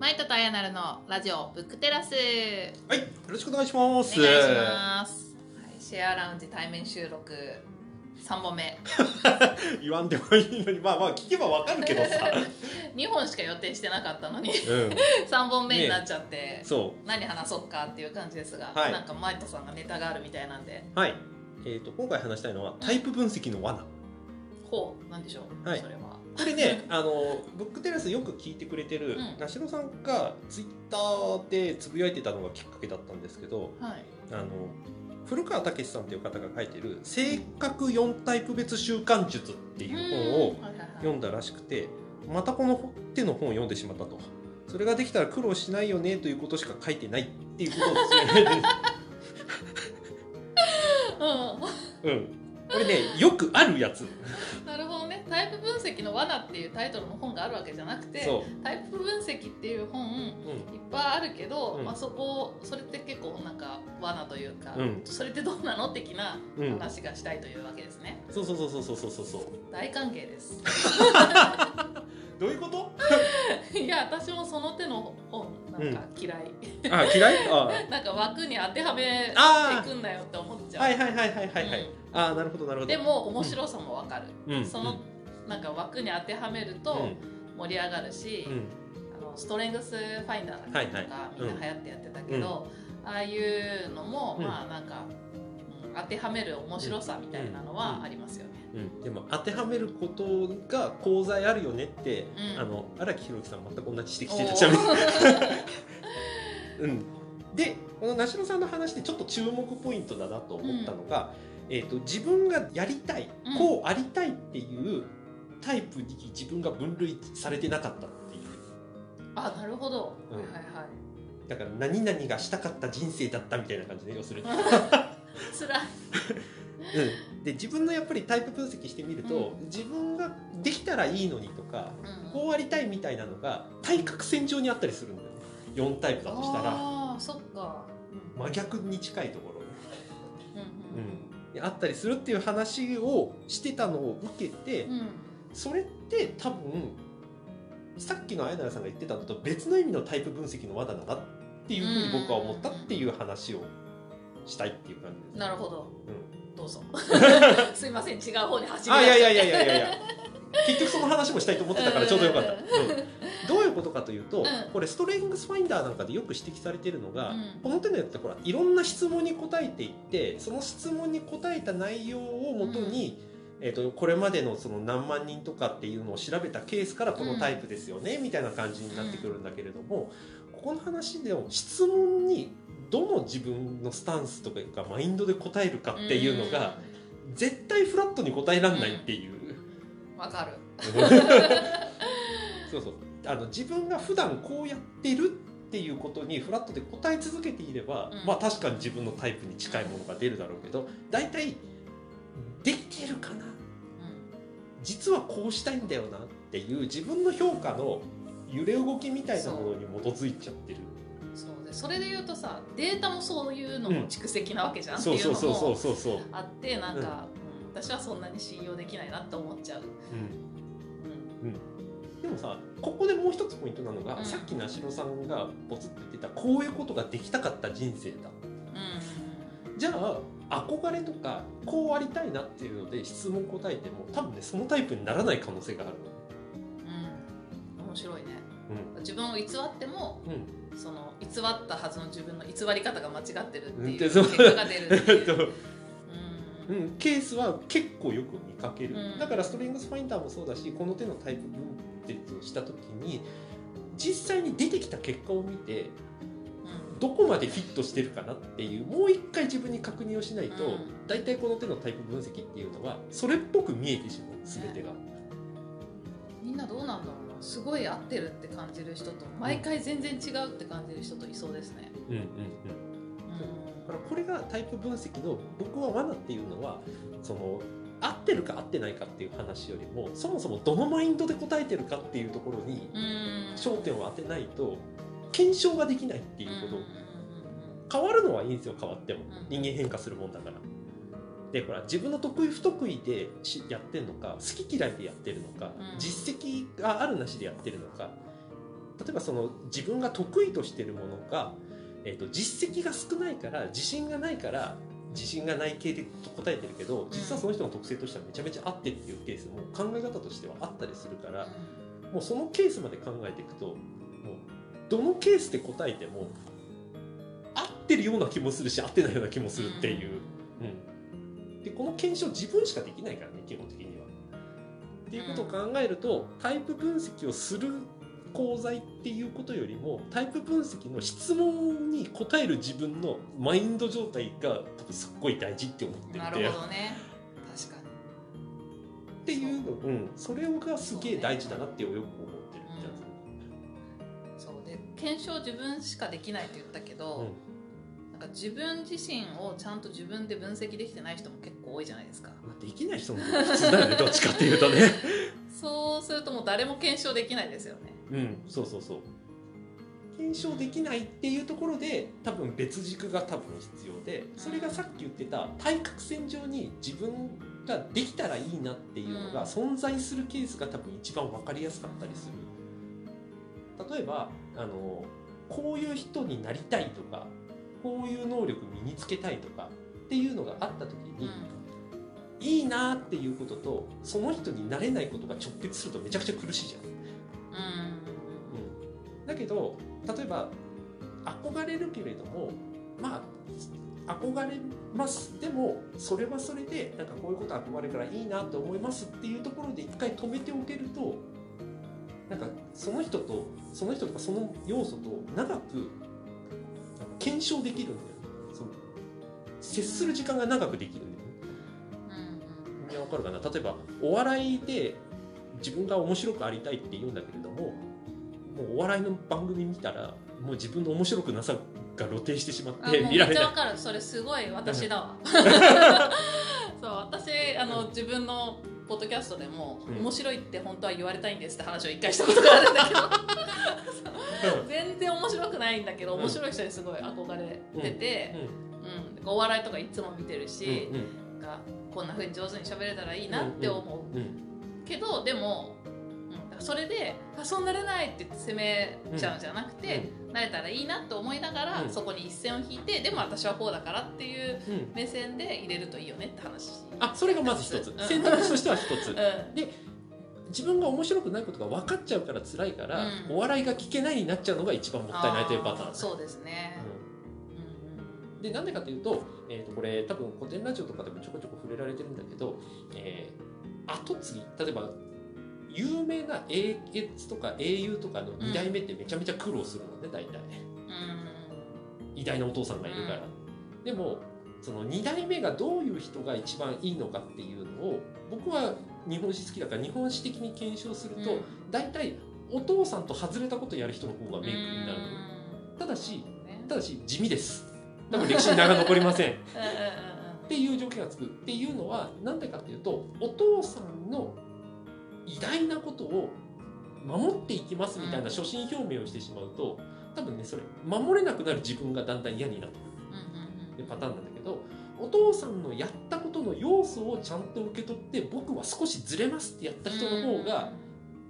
マイトとアヤナルのラジオブックテラス。はい、よろしくお願いします。お願いします、はい、シェアラウンジ対面収録3本目。言わんでもいいのに、まあまあ聞けばわかるけどさ。2本しか予定してなかったのに。うん、3本目になっちゃって、そ何話そうかっていう感じですが、はい。なんかマイトさんがネタがあるみたいなんで。う。はい。えっ、と今回話したいのはタイプ分析の罠。ほうなんでしょう、はい。それはこれね、あのブックテラスよく聞いてくれてる、うん。さんがツイッターでつぶやいてたのがきっかけだったんですけど、はい。あの古川武さんという方が書いてる性格4タイプ別習慣術っていう本を読んだらしくてまたこの手の本を読んでしまったと。それができたら苦労しないよねということしか書いてないっていうことですよね うん。これねよくあるやつタイプ分析の罠っていうタイトルの本があるわけじゃなくてそタイプ分析っていう本う、いっぱいあるけど、うん。まあ、そこそれって結構なんか罠というか、うん。それってどうなの？的なうん、うん、話がしたいというわけですね、そうそうそうそうそうそうそう大歓迎です。どういうこと？いや私もその手の本なんか嫌い、あ嫌い？あ。なんか枠に当てはめてあいくんだよって思っちゃう、はいはいはいはいはいはい、うん。あなるほどなるほど。でも面白さもわかる、うん。その、なんか枠に当てはめると盛り上がるし、うん。うんあのストレングスファインダーだっけとか、みんな流行ってやってたけど、ああいうのも、うん。まあなんか、うん当てはめる面白さみたいなのはありますよね。うん、でも当てはめることが功罪あるよねって、うん。あの荒木宏樹さん全く同じ指摘おしてたちなみにー。うん、でこの梨野さんの話でちょっと注目ポイントだなと思ったのが、えー、と自分がやりたいうん。こうありたいっていうタイプに自分が分類されてなかったっていう。あなるほど、うん。はいはい。はいだから何々がしたかった人生だったみたいな感じで要するに、つらい。うん、で自分のやっぱりタイプ分析してみると、う自分ができたらいいのにとかうん。こうありたいみたいなのが対角線上にあったりするんだよね。4タイプだとしたら。あーそっか、うん。真逆に近いところうんうん。にあったりするっていう話をしてたのを受けて、うんうんそれって多分さっきのあやならさんが言ってたのと別の意味のタイプ分析の罠だなっていうふうに僕は思ったっていう話をしたいっていう感じです。なるほど。うん。どうぞ。すいません違う方に走りあいやいやいやいややいやいや。結局その話もしたいと思ってたからちょうどよかった、うん。うん。どういうことかというと、ん。これストレングスファインダーなんかでよく指摘されてるのが、うん。この手のやつってほらいろんな質問に答えていってその質問に答えた内容をもとに、えー、とこれまでのその何万人とかっていうのを調べたケースからこのタイプですよね、みたいな感じになってくるんだけれども、ここの話でも質問にどの自分のスタンスとかマインドで答えるかっていうのが、絶対フラットに答えられないっていう。うん。わかる。そうそう。あの自分が普段こうやってるっていうことにフラットで答え続けていれば、うん。まあ確かに自分のタイプに近いものが出るだろうけど大体できてるかな？うん実はこうしたいんだよなっていう自分の評価の揺れ動きみたいなものに基づいちゃってる。そうでそれで言うとさデータもそういうのも蓄積なわけじゃん、ってそういうのもあってなんか、うん。私はそんなに信用できないなって思っちゃう、うん。うん。でもさここでもう一つポイントなのが、うん。さっきのしろさんがポツッと言ってたこういうことができたかった人生だ。うん。じゃあ憧れとかこうありたいなっていうので質問答えても多分ねそのタイプにならない可能性があるうん。面白いね。の自分を偽ってもうん。うんその偽ったはずの自分の偽り方が間違ってるっていう結果が出るっていう、う。うん。ん、ケースは結構よく見かける、うん。だからストレングスファインダーもそうだしこの手のタイプ分析をした時に実際に出てきた結果を見てどこまでフィットしてるかなっていうもう一回自分に確認をしないと、うん。大体この手のタイプ分析っていうのはそれっぽく見えてしまう全てが。みんなどうなんだろうな。すごい合ってるって感じる人と毎回全然違うって感じる人といそうですね、うんうんうん。だからこれがタイプ分析の僕は罠っていうのはその合ってるか合ってないかっていう話よりもそもそもどのマインドで答えてるかっていうところに焦点を当てないと検証ができないっていうこと、変わるのはいいんですよ変わっても。うん。人間変化するもんだから。でほら自分の得意不得意でしやってるのか好き嫌いでやってるのか、うん。実績があるなしでやってるのか。例えばその自分が得意としてるものが、えー、と実績が少ないから自信がないから自信がない系で答えてるけど実はその人の特性としてはめちゃめちゃあってっていうケースも考え方としてはあったりするからもうそのケースまで考えていくとどのケースで答えても合ってるような気もするし合ってないような気もするっていう。うん、でこの検証自分しかできないからね基本的には。っていうことを考えるとタイプ分析をする講座っていうことよりもタイプ分析の質問に答える自分のマインド状態が多分すっごい大事って思っててなるほどね。確かに。っていうのう。ん。それがすげえ大事だなってよく思っ検証自分しかできないって言ったけど、なんか自分自身をちゃんと自分で分析できてない人も結構多いじゃないですか。まあできない人も普通だよね どっちかっていうとね。そうするともう誰も検証できないですよね。うんそうそうそう。検証できないっていうところで多分別軸が多分必要でそれがさっき言ってた対角線上に自分ができたらいいなっていうのが存在するケースが多分一番分かりやすかったりする例えばあのこういう人になりたいとかこういう能力身につけたいとかっていうのがあった時うん。に、いいなっていうこととその人になれないことが直結するとめちゃくちゃ苦しいじゃん。うん。うん、だけど例えば憧れるけれどもまあ憧れます。でもそれはそれでなんかこういうこと憧れるからいいなと思いますっていうところで一回止めておけるとなんかその人とその人とかその要素と長く検証できるんだよ。ねその接する時間が長くできるんだよね。うんわかるかな。例えばお笑いで自分が面白くありたいって言うんだけれどももうお笑いの番組見たらもう自分の面白くなさが露呈してしまって見られないめっちゃわかる。それすごい私だわ。そう私あの自分のポッドキャストでも、うん。面白いって本当は言われたいんですって話を一回したことがあるんだけど。全然面白くないんだけどうん。面白い人にすごい憧れてて、うん。お笑いとかいつも見てるうん。し、うん。がこんな風に上手に喋れたらいいなって思う、うん。うん。けどでも、うん、それであそうなれないって責めちゃうんじゃなくて、なれたらいいなと思いながら、うん。そこに一線を引いてでも私はこうだからっていううん。うん目線で入れるといいよねって話。あそれがまず一つ。うん。選択肢としては一つ。うん。自分が面白くないことが分かっちゃうから辛いから、うん。お笑いが聞けないになっちゃうのが一番もったいないというパターン。あそうですね、うん。うんでなんでかというと,、えー、とこれ多分古典ラジオとかでもちょこちょこ触れられてるんだけど、えー後継ぎ。例えば有名な英傑とか英雄とかの2代目ってめちゃめちゃ苦労するのね大体。偉大なお父さんがいるから、でもその2代目がどういう人が一番いいのかっていうのを僕は日本史好きだから日本史的に検証すると、うん。大体お父さんと外れたことやる人の方がメイクになるただしただし地味です。多分歴史に名が残りませ んうんうんうん。っていう条件がつく。っていうのはなんでかっていうとお父さんの偉大なことを守っていきますみたいな初心表明をしてしまうと多分ねそれ守れなくなる自分がだんだん嫌になってくるうパターンなんだけどお父さんのやったことの要素をちゃんと受け取って僕は少しずれますってやった人の方が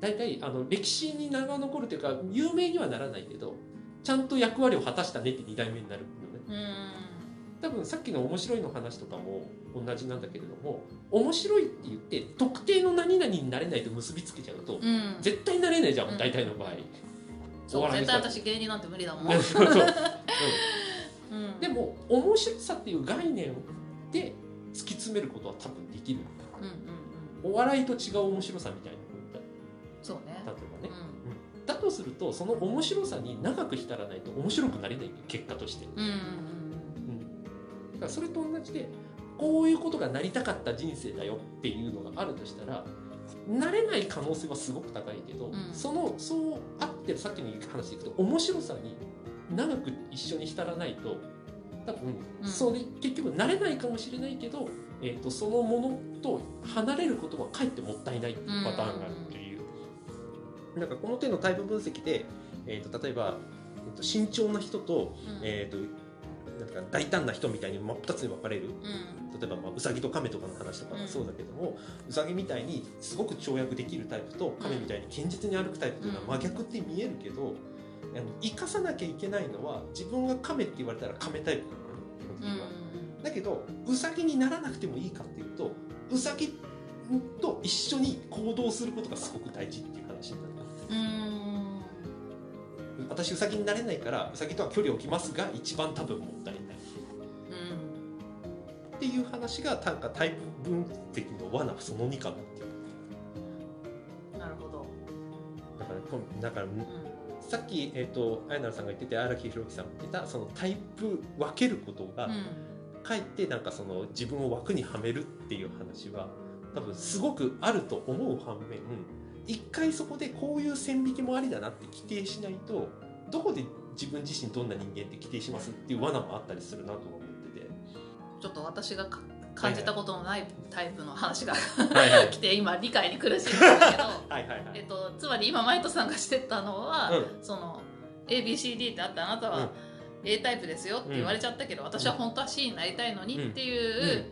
大体あの歴史に名が残るというか有名にはならないけどちゃんと役割を果たしたねって2代目になるのね。うん多分さっきの面白いの話とかも同じなんだけれども面白いって言って特定の何々になれないと結びつけちゃうとうん。うん絶対なれないじゃん、うん。大体の場合。そう絶対私芸人なんて無理だもん、そうそう。うん、でも面白さっていう概念で突き詰めることは多分できる。うんうんうん。お笑いと違う面白さみたいなそうね。例えばね、うだとするとその面白さに長く浸らないと面白くなれない結果として、んうんうんだからそれと同じでこういうことがなりたかった人生だよっていうのがあるとしたらなれない可能性はすごく高いけど、うん。そのそうあってるさっきの話でいくと面白さに長く一緒に浸らないと多分、うん。それ結局なれないかもしれないけど、えー、とそのものと離れることはかえってもったいないっていうパターンがあるっていう。なんかこの手のタイプ分析で、えー、と例えば、えー、と慎重な人と,、うん。えー、となんか大胆な人みたいに真っ二つに分かれる。うん。例えばまあウサギとカメとかの話とかはそうだけども、ウサギみたいにすごく跳躍できるタイプとカメみたいに堅実に歩くタイプっていうのは真逆って見えるけど、あの生かさなきゃいけないのは自分がカメって言われたらカメタイプなのね基本的には。だけどウサギにならなくてもいいかっていうとウサギと一緒に行動することがすごく大事っていう話になるうん私ウサギになれないからウサギとは距離を置きますが一番多分もったいない。うんっていう話がなんかタイプ分析の罠その2かなっていう。なるほど。だからだからうん。さっき、えー、とあやなるさんが言ってて荒木宏樹さんが言ってたそのタイプ分けることが、うん。かえってなんかその自分を枠にはめるっていう話は多分すごくあると思う反面一回そこでこういう線引きもありだなって規定しないとどこで自分自身どんな人間って規定しますっていう罠もあったりするなと思ってて。ちょっと私がか感じたことのないタイプの話がはいはい 来て今理解に苦しいんだけど。えっとつまり今マイトさんがしてたのは、うん。その ABCD ってあってあなたうん。は A タイプですよって言われちゃったけど、私は本当は C になりたいのにっていう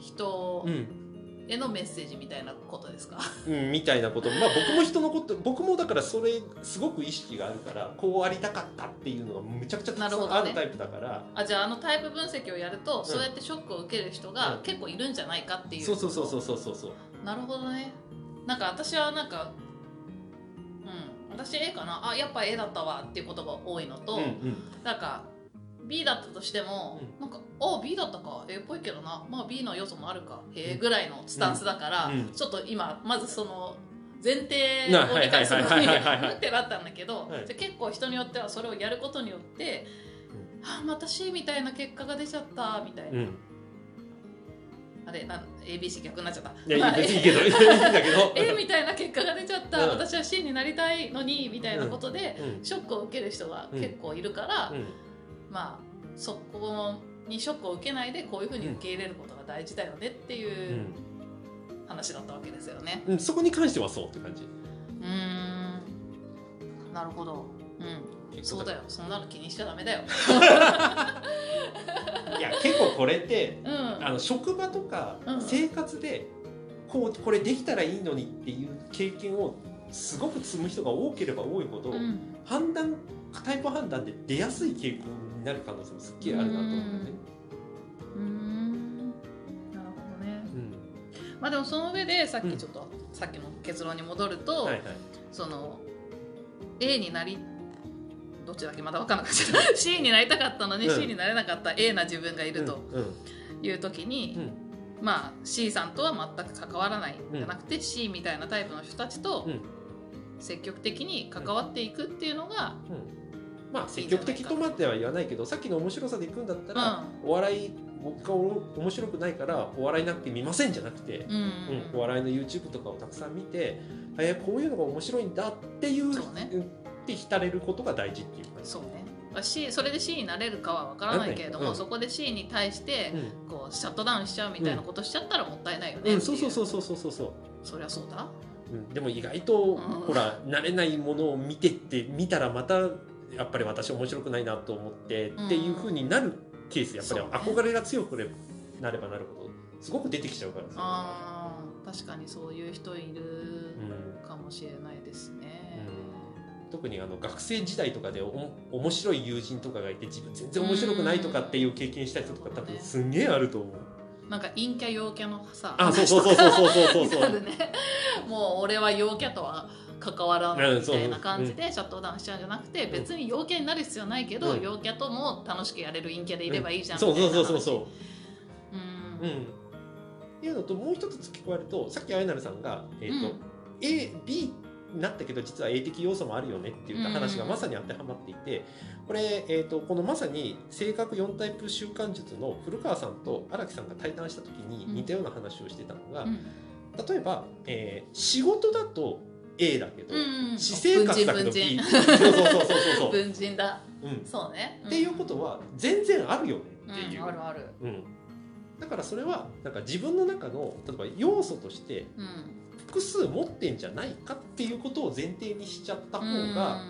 人うんへのメッセージみたいなことですか、うん、みたいなこと。まあ僕も人のこと僕もだからそれすごく意識があるからこうありたかったっていうのがむちゃくちゃたくさんあるタイプだから、あじゃああのタイプ分析をやると、そうやってショックを受ける人うん。が結構いるんじゃないかっていうそうそうそうそうそうそうそう。なるほどね。なんか私はなんかうん私 A かな？あやっぱ A だったわっていうことが多いのと、うんうん。なんか B だったとしても、うなんかあ B だったか。A っぽいけどな。まあ B の要素もあるか。へえぐらいのスタンスだから、うん。うん。ちょっと今まずその前提なを理解するのにはいはいはいはい。はいはいってなったんだけど、はい。じゃあ結構人によってはそれをやることによって、あまた C みたいな結果が出ちゃったみたいな、うん。あれなん ABC 逆になっちゃった。いやいいいけど。いいんだけど。A みたいな結果が出ちゃった、うん。私は C になりたいのにみたいなことで、うん。ショックを受ける人が結構いるから、うんまあそこにショックを受けないでこういうふうに受け入れることが大事だよねっていうう話だったわけですよね。んうん、そこに関してはそうって感じうーんなるほど。うん、そうだよ。そんなの気にしちゃダメだよ。いや結構これってうん。あの職場とかうん生活でこうこれできたらいいのにっていう経験をすごく積む人が多ければ多いほど、うん判断タイプ判断で出やすい傾向になる可能性もすっげえあるなと思うんだよね。うーん。なるほどね。うん。まあでもその上でさっきちょっと、さっきの結論に戻ると、はいはい。その A になりどっちだっけ？まだ分からなかった。C になりたかったのに、うん。C になれなかった A な自分がいるという時に、うん。まあ C さんとは全く関わらない。ん。じゃなくて、C みたいなタイプの人たちとうん。積極的に関わっていくっていうのが、まあ積極的とまでは言わないけどさっきの面白さでいくんだったら、お笑い僕が面白くないからお笑いなくて見ませんじゃなくて、うん。うん。お笑いの YouTube とかをたくさん見てえーこういうのが面白いんだっていうそうね。ん。って浸れることが大事っていう感じ。そうね。C それで C になれるかは分からないけれども、うん。そこで C に対してうん。こうシャットダウンしちゃうみたいなことしちゃったらもったいないよねそうそうそうそうそうそうそう。そりゃそうだ。うん。でも意外と、ん。ほら慣れないものを見てって見たらまたやっぱり私面白くないなと思って、うん。っていうふうになるケースやっぱり憧れが強くなればなるほどすごく出てきちゃうからですよねあー確かにそういう人いるうんかもしれないですね、うん。特にあの学生時代とかでお面白い友人とかがいて自分全然面白くないとかっていう経験した人とか多分すんげえあると思う。なんか陰キャ陽キャのさ。あそうそうそうそうそうそう。そうね。もう俺は陽キャとは関わらないみたいな感じでシャットダウンしちゃうんじゃなくてん。別に陽キャになる必要ないけど、うん。陽キャとも楽しくやれる陰キャでいればいいじゃんそうみたいな話。そうそうそうそう。うん。うん。っていうのともう一つ付け加えるとさっきあやなるさんが、えーとうん。AB になったけど実は A 的要素もあるよねって言った話がまさに当てはまっていてこれ、えー、とこのまさに性格4タイプ習慣術の古川さんと荒木さんが対談した時に似たような話をしてたのが、うん。例えば、えー仕事だと A だけど、うん私生活だけど B 文そうそうそうそうそう。文人だ。うん、そうね、っていうことは全然あるよねうんっていう、あるある。うん、だからそれはなんか自分の中の例えば要素としてうん。複数持ってんじゃないかっていうことを前提にしちゃった方が、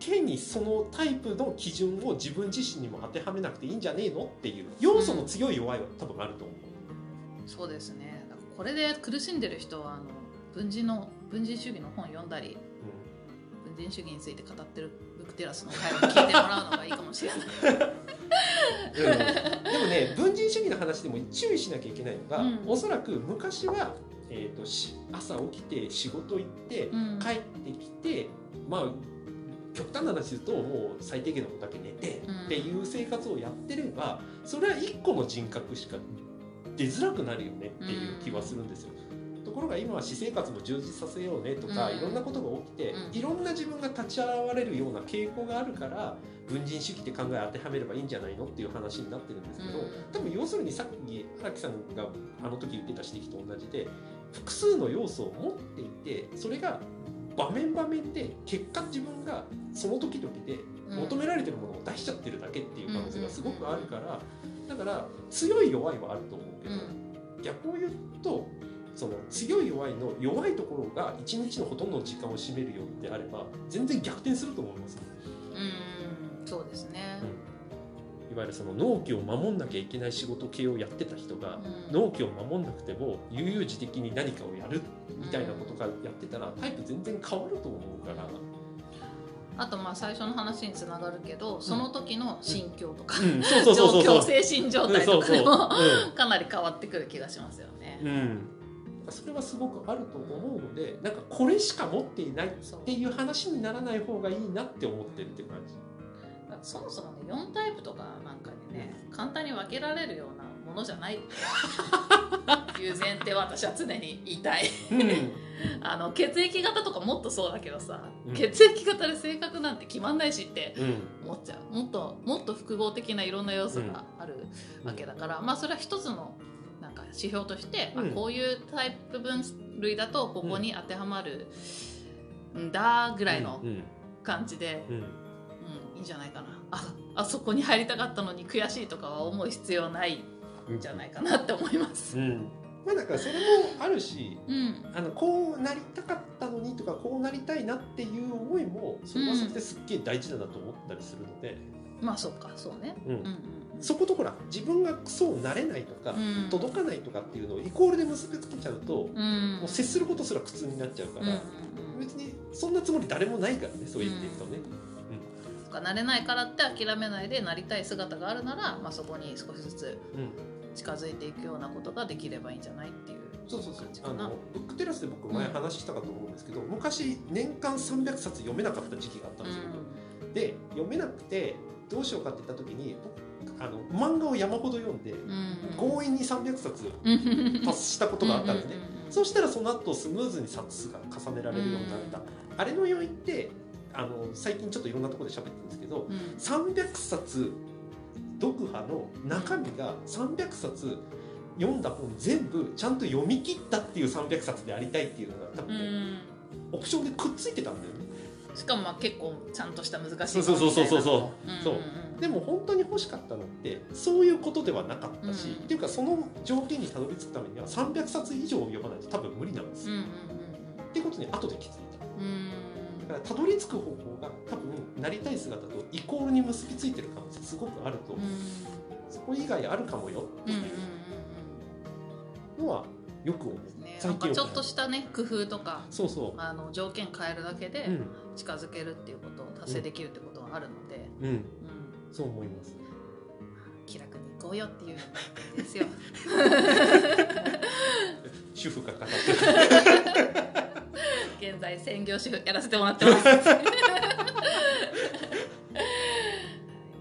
けにそのタイプの基準を自分自身にも当てはめなくていいんじゃねえのっていう要素の強い弱いは多分あると思う。そうですね。これで苦しんでる人はあの文人の文人主義の本読んだり文人主義について語ってるブックテラスの会を聞いてもらうのがいいかもしれない。うんでもね文人主義の話でも注意しなきゃいけないのが、うん。おそらく昔は、えー、とし朝起きて仕事行ってうん。帰ってきて、まあ極端な話するともう最低限のことだけ寝てうん。っていう生活をやってればそれは一個の人格しか出づらくなるよねっていう気はするんですよ。ところが今は私生活も充実させようねとか、うん。いろんなことが起きて、うん。いろんな自分が立ち現れるような傾向があるから文人主義って考え当てはめればいいんじゃないのっていう話になってるんですけど、うん。多分要するにさっき荒木さんがあの時言ってた指摘と同じで複数の要素を持っていてそれが場面場面で結果自分がその時々で求められてるものを出しちゃってるだけっていう可能性がすごくあるからだから強い弱いはあると思うけど、逆を言うとその強い弱いの弱いところが一日のほとんどの時間を占めるようであれば全然逆転すると思います、うんそうですね、いわゆるその納期を守んなきゃいけない仕事系をやってた人がうん。納期を守んなくても悠々自適に何かをやるみたいなことがやってたらタイプ全然変わると思うから、あとまあ最初の話につながるけどその時の心境とか、うん、状況精神状態とかでうんも かなり変わってくる気がしますよね。うん、うん、それはすごくあると思うのでなんかこれしか持っていないっていう話にならない方がいいなって思ってるって感じ。そもそもね4タイプとかなんかにね簡単に分けられるようなものじゃない。っていう前提は私は常に言いたい。うん。あの血液型とかもっとそうだけどさ、うん。血液型で性格なんて決まんないしってうん。思っちゃう。もっともっと複合的ないろんな要素があるわけだから、まあそれは一つのか指標として、うん。あこういうタイプ分類だとここに当てはまるんだぐらいのうん感じで、うん。うん、いいんじゃないかな。ああそこに入りたかったのに悔しいとかは思う必要ないんじゃないかなって思います。うん。まあだからそれもあるしうん。あのこうなりたかったのにとかこうなりたいなっていう思いもそれはそれですっげえ大事だなと思ったりするので、まあそうかそうね。うんうんそことほら自分がそうなれないとか、うん。届かないとかっていうのをイコールで結びつけちゃうと、うん。もう接することすら苦痛になっちゃうから、うんうんうん。別にそんなつもり誰もないからねそういう意味で言うとね。とかなれないからって諦めないでなりたい姿があるなら、まあ、そこに少しずつうん。近づいていくようなことができればいいんじゃないっていうそうそうそう。あのブックテラスで僕前話したかと思うんですけど、昔年間300冊読めなかった時期があったんですよ、で読めなくてどうしようかって言った時に僕あの漫画を山ほど読んで、うん強引に300冊うん。達したことがあったんですね、そしたらその後スムーズに冊数が重ねられるようになった、あれの要因ってあの最近ちょっといろんなところで喋ってるんですけどうん。300冊読破の中身が300冊読んだ本全部ちゃんと読み切ったっていう300冊でありたいっていうのが多う分ね、ん。オプションでくっついてたんだよねしかもまあ結構ちゃんとした難しいそうそうそうそうそう。う。んそうん。でも本当に欲しかったのってそういうことではなかったし、うんっていうかその条件にたどり着くためには300冊以上読まないと多分無理なんですよ、うんうんっていうことに後で気づいた。うんうんだからたどり着く方法が多分なりたい姿とイコールに結びついてる可能性すごくあると思う、うん。そこ以外あるかもよっていうんうんうんうのはよく思う、うんね。最近ちょっとしたね工夫とかそうそあの条件変えるだけでううん近づけるっていうことを達成できるってことはあるので、うんうんそう思います気楽に行こうよっていうですよ。主婦が語ってる現在専業主婦やらせてもらってます。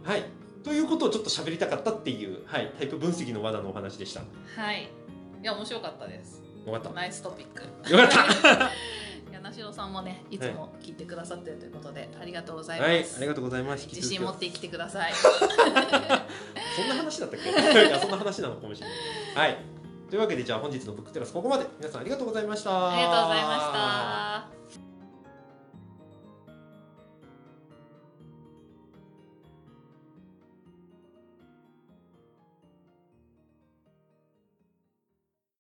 はいということをちょっと喋りたかったっていう、はい、タイプ分析の罠のお話でしたはい。いや面白かったです。よかったナイストピック。よかった柳城さんもねい。つも聞いてくださってるということで、ありがとうございます。はいありがとうございます。自信持って生きてください。そんな話だったっけ？いやそんな話なのかもしれない。はい。というわけでじゃあ本日のブックテラスここまで。皆さんありがとうございました。ありがとうございました。